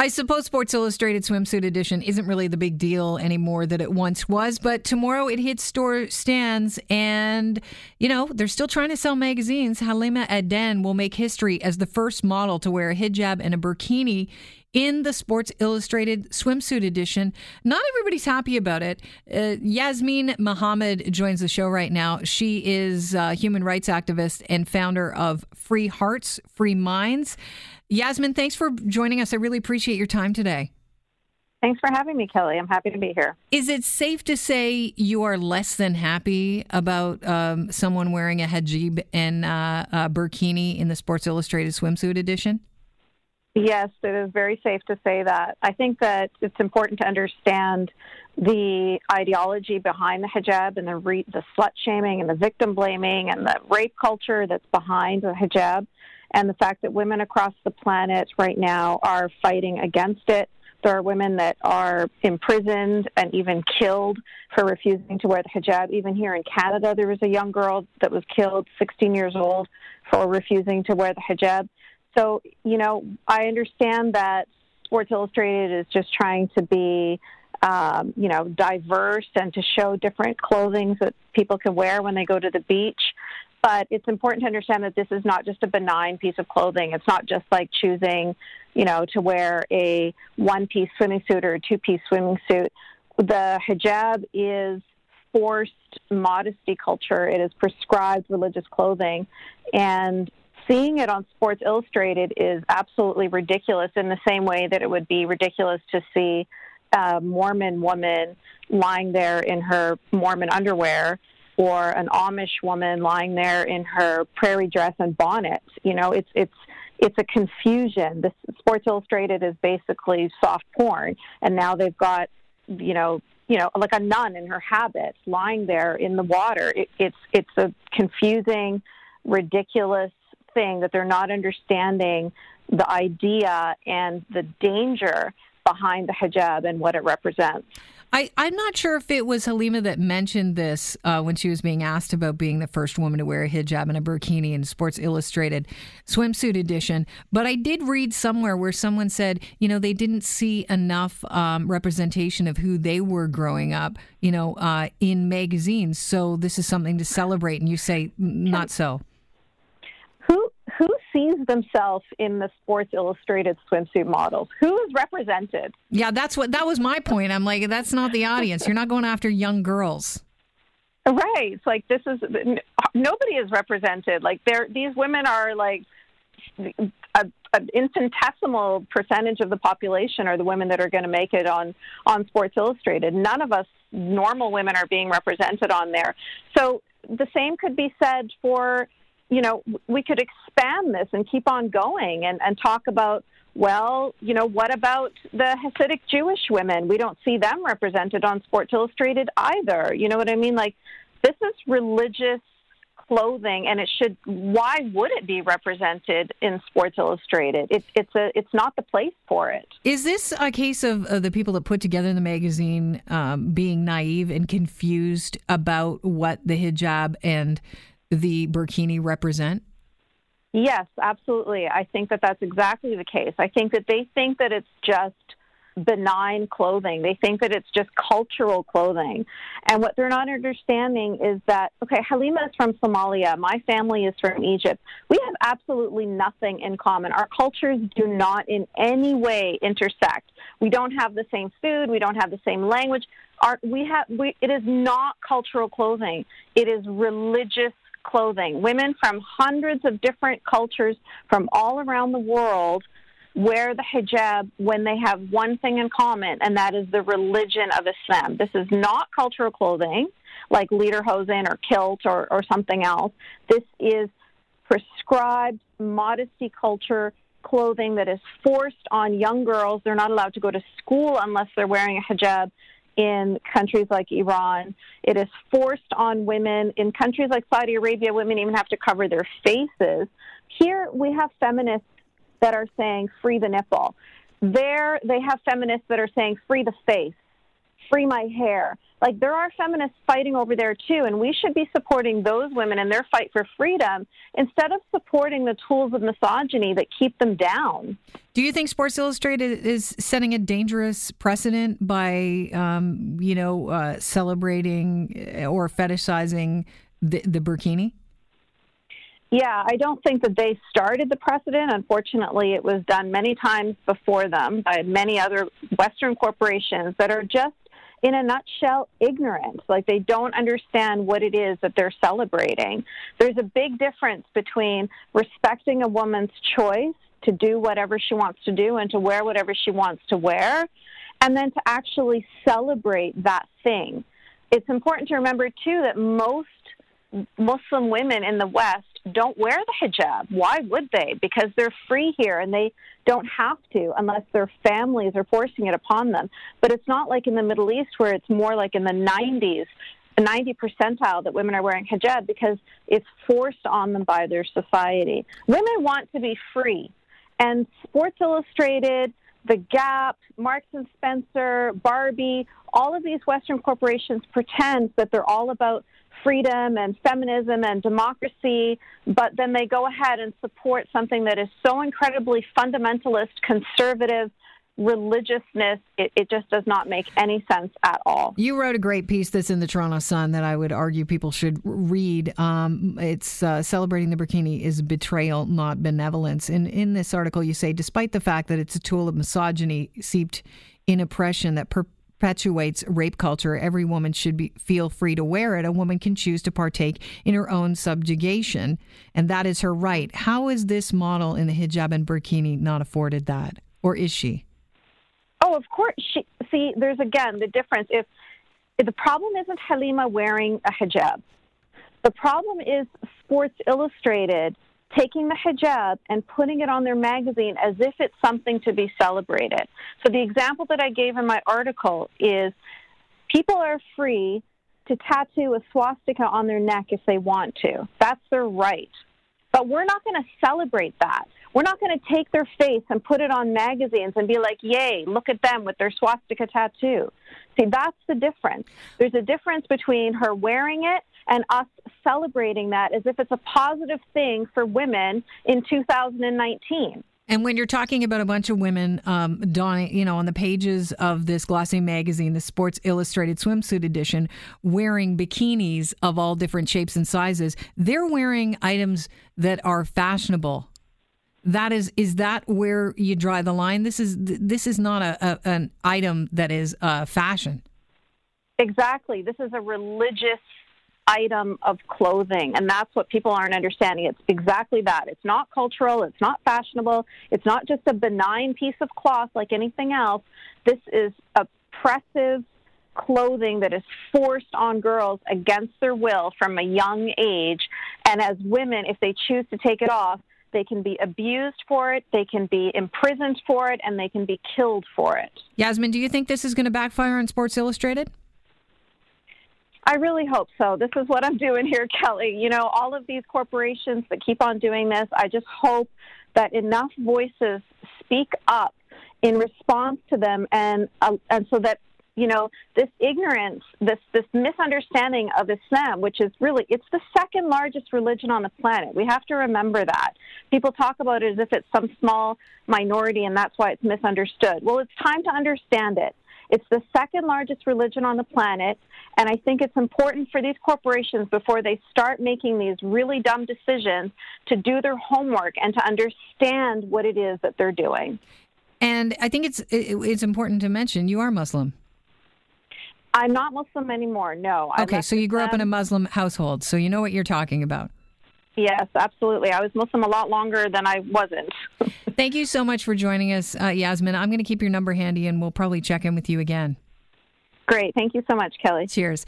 I suppose Sports Illustrated swimsuit edition isn't really the big deal anymore that it once was, but tomorrow it hits store stands and, you know, they're still trying to sell magazines. Halima Aden will make history as the first model to wear a hijab and a burkini in the Sports Illustrated swimsuit edition. Not everybody's happy about it. Uh, Yasmin Mohammed joins the show right now. She is a human rights activist and founder of Free Hearts, Free Minds. Yasmin, thanks for joining us. I really appreciate your time today. Thanks for having me, Kelly. I'm happy to be here. Is it safe to say you are less than happy about um, someone wearing a hijab and uh, a burkini in the Sports Illustrated swimsuit edition? Yes, it is very safe to say that. I think that it's important to understand the ideology behind the hijab and the re- the slut shaming and the victim blaming and the rape culture that's behind the hijab, and the fact that women across the planet right now are fighting against it. There are women that are imprisoned and even killed for refusing to wear the hijab. Even here in Canada, there was a young girl that was killed, 16 years old, for refusing to wear the hijab. So, you know, I understand that Sports Illustrated is just trying to be, um, you know, diverse and to show different clothing that people can wear when they go to the beach. But it's important to understand that this is not just a benign piece of clothing. It's not just like choosing, you know, to wear a one piece swimming suit or a two piece swimming suit. The hijab is forced modesty culture. It is prescribed religious clothing. And seeing it on Sports Illustrated is absolutely ridiculous in the same way that it would be ridiculous to see a Mormon woman lying there in her Mormon underwear or an Amish woman lying there in her prairie dress and bonnet. You know, it's it's it's a confusion. The Sports Illustrated is basically soft porn, and now they've got you know you know like a nun in her habit lying there in the water. It, it's it's a confusing, ridiculous thing that they're not understanding the idea and the danger behind the hijab and what it represents. I, I'm not sure if it was Halima that mentioned this uh, when she was being asked about being the first woman to wear a hijab and a burkini in Sports Illustrated swimsuit edition. But I did read somewhere where someone said, you know, they didn't see enough um, representation of who they were growing up, you know, uh, in magazines. So this is something to celebrate. And you say, not so sees themselves in the Sports Illustrated swimsuit models? Who is represented? Yeah, that's what that was my point. I'm like, that's not the audience. You're not going after young girls. Right. It's like this is nobody is represented. Like they these women are like a, an infinitesimal percentage of the population are the women that are going to make it on on Sports Illustrated. None of us normal women are being represented on there. So the same could be said for you know, we could expand this and keep on going and, and talk about, well, you know, what about the Hasidic Jewish women? We don't see them represented on Sports Illustrated either. You know what I mean? Like, this is religious clothing, and it should. Why would it be represented in Sports Illustrated? It, it's a. It's not the place for it. Is this a case of uh, the people that put together the magazine um, being naive and confused about what the hijab and the burkini represent? Yes, absolutely. I think that that's exactly the case. I think that they think that it's just benign clothing. They think that it's just cultural clothing. And what they're not understanding is that, okay, Halima is from Somalia. My family is from Egypt. We have absolutely nothing in common. Our cultures do not in any way intersect. We don't have the same food. We don't have the same language. Our, we have, we, it is not cultural clothing. It is religious clothing. Women from hundreds of different cultures from all around the world wear the hijab when they have one thing in common, and that is the religion of Islam. This is not cultural clothing like lederhosen or kilt or, or something else. This is prescribed modesty culture clothing that is forced on young girls. They're not allowed to go to school unless they're wearing a hijab in countries like Iran. It is forced on women. In countries like Saudi Arabia, women even have to cover their faces. Here we have feminists that are saying free the nipple. There they have feminists that are saying free the face. Free my hair. Like there are feminists fighting over there too, and we should be supporting those women in their fight for freedom instead of supporting the tools of misogyny that keep them down. Do you think Sports Illustrated is setting a dangerous precedent by, um, you know, uh, celebrating or fetishizing the, the burkini? Yeah, I don't think that they started the precedent. Unfortunately, it was done many times before them by many other Western corporations that are just, in a nutshell, ignorant. Like they don't understand what it is that they're celebrating. There's a big difference between respecting a woman's choice to do whatever she wants to do and to wear whatever she wants to wear, and then to actually celebrate that thing. It's important to remember, too, that most Muslim women in the West don't wear the hijab. Why would they? Because they're free here and they don't have to unless their families are forcing it upon them. But it's not like in the Middle East where it's more like in the 90s, 90 percentile that women are wearing hijab because it's forced on them by their society. Women want to be free. And Sports Illustrated, The Gap, Marks and Spencer, Barbie, all of these Western corporations pretend that they're all about freedom and feminism and democracy, but then they go ahead and support something that is so incredibly fundamentalist, conservative, religiousness, it, it, just does not make any sense at all. You wrote a great piece that's in the Toronto Sun that I would argue people should read. Um, it's uh, celebrating the burkini is betrayal, not benevolence. And in this article, you say, despite the fact that it's a tool of misogyny seeped in oppression that per- perpetuates rape culture. Every woman should be, feel free to wear it. A woman can choose to partake in her own subjugation, and that is her right. How is this model in the hijab and burkini not afforded that, or is she? Oh, of course. She, see, there's again the difference. If, if the problem isn't Halima wearing a hijab, the problem is Sports Illustrated taking the hijab and putting it on their magazine as if it's something to be celebrated. So the example that I gave in my article is people are free to tattoo a swastika on their neck if they want to. That's their right. But we're not going to celebrate that. We're not going to take their face and put it on magazines and be like, yay, look at them with their swastika tattoo. See, that's the difference. There's a difference between her wearing it and us celebrating that as if it's a positive thing for women in 2019. And when you're talking about a bunch of women um, donning, you know, on the pages of this glossy magazine, the Sports Illustrated swimsuit edition, wearing bikinis of all different shapes and sizes, they're wearing items that are fashionable. That is, is that where you draw the line? This is this is not a, a an item that is uh, fashion. Exactly. This is a religious item of clothing. And that's what people aren't understanding. It's exactly that. It's not cultural, it's not fashionable, it's not just a benign piece of cloth like anything else. This is oppressive clothing that is forced on girls against their will from a young age. And as women, if they choose to take it off, they can be abused for it, they can be imprisoned for it, and they can be killed for it. Yasmin, do you think this is going to backfire on Sports Illustrated? I really hope so. This is what I'm doing here, Kelly. You know, all of these corporations that keep on doing this, I just hope that enough voices speak up in response to them and uh, and so that you know this ignorance this this misunderstanding of islam which is really it's the second largest religion on the planet we have to remember that people talk about it as if it's some small minority and that's why it's misunderstood well it's time to understand it it's the second largest religion on the planet. And I think it's important for these corporations before they start making these really dumb decisions to do their homework and to understand what it is that they're doing. And I think it's it's important to mention you are Muslim. I'm not Muslim anymore. No. Okay, so you grew up in a Muslim household, so you know what you're talking about. Yes, absolutely. I was Muslim a lot longer than I wasn't. Thank you so much for joining us, uh, Yasmin. I'm going to keep your number handy and we'll probably check in with you again. Great. Thank you so much, Kelly. Cheers.